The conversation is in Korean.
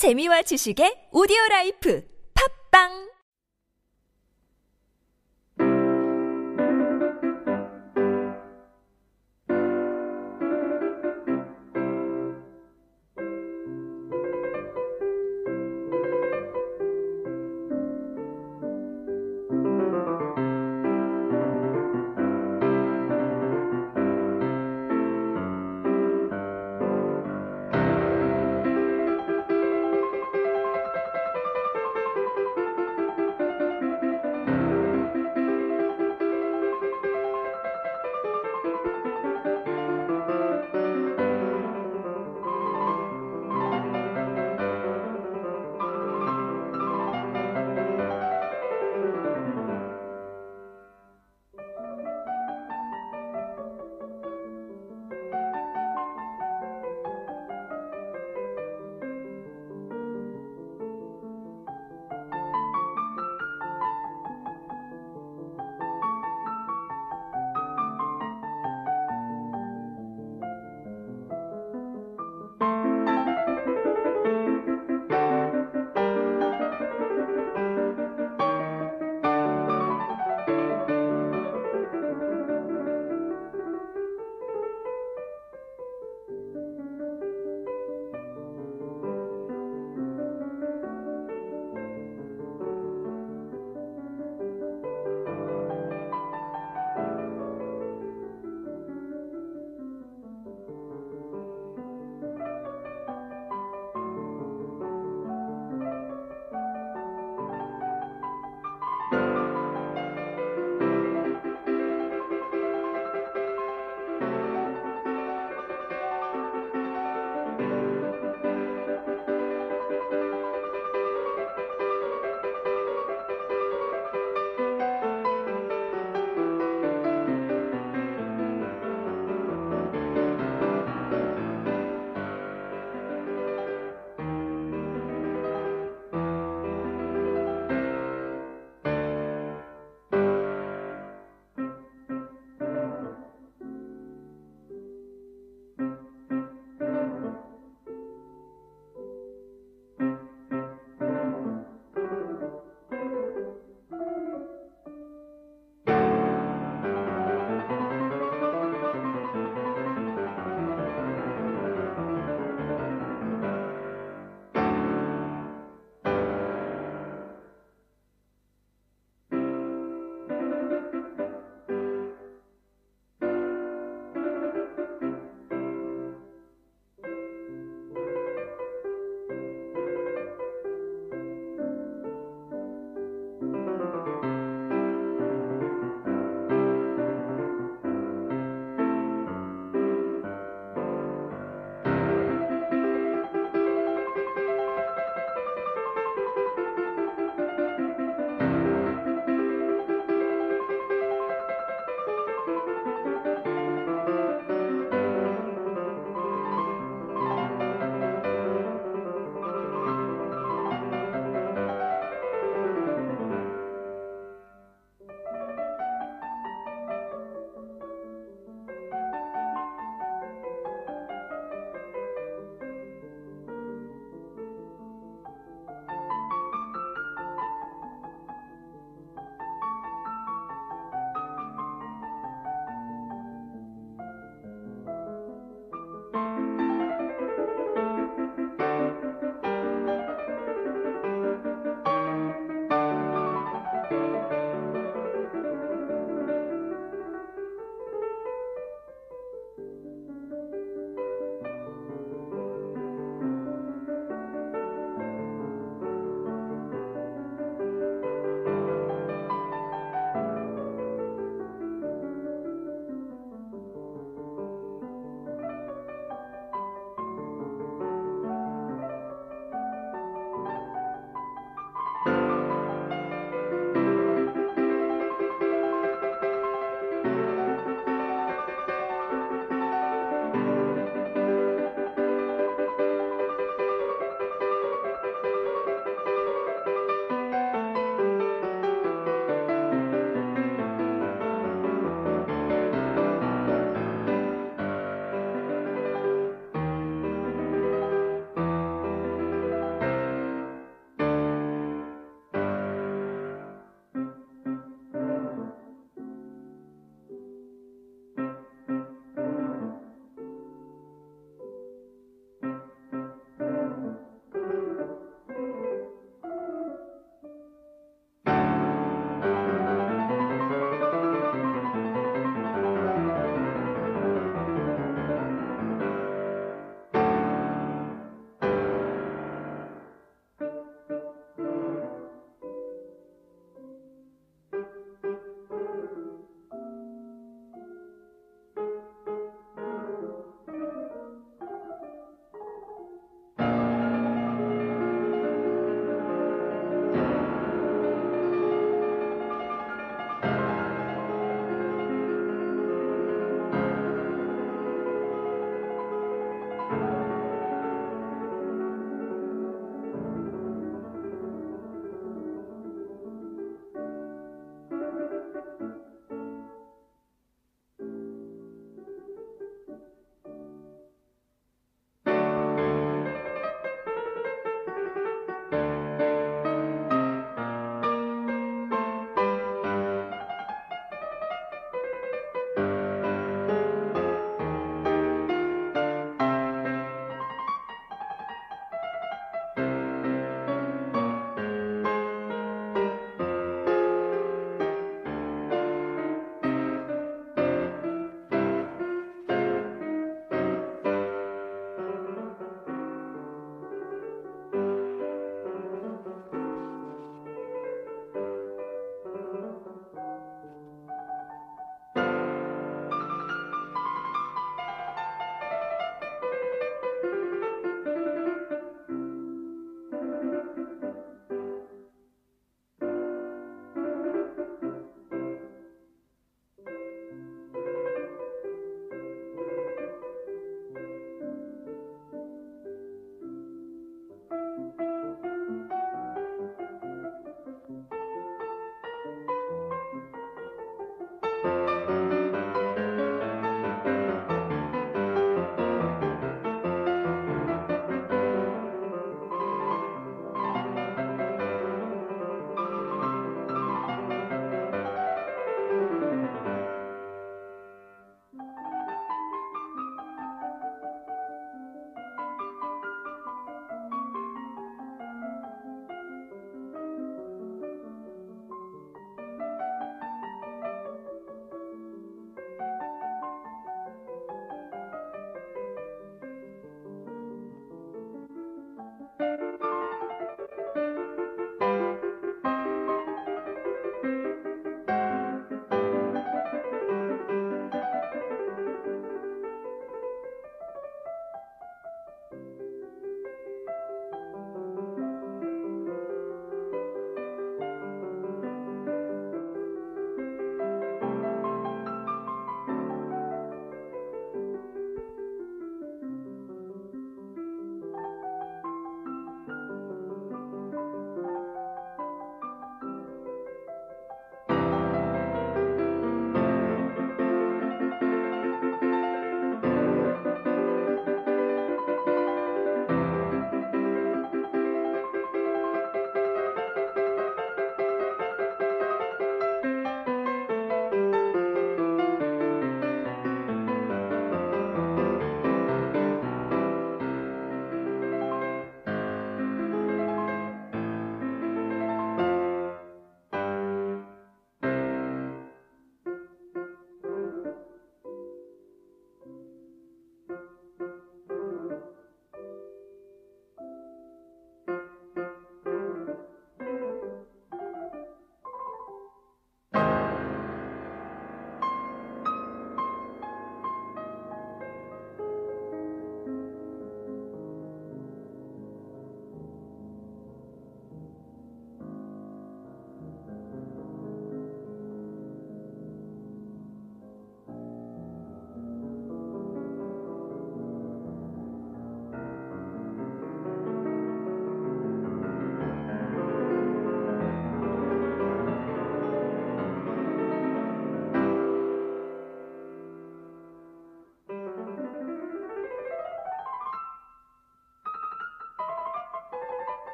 재미와 지식의 오디오 라이프. 팝빵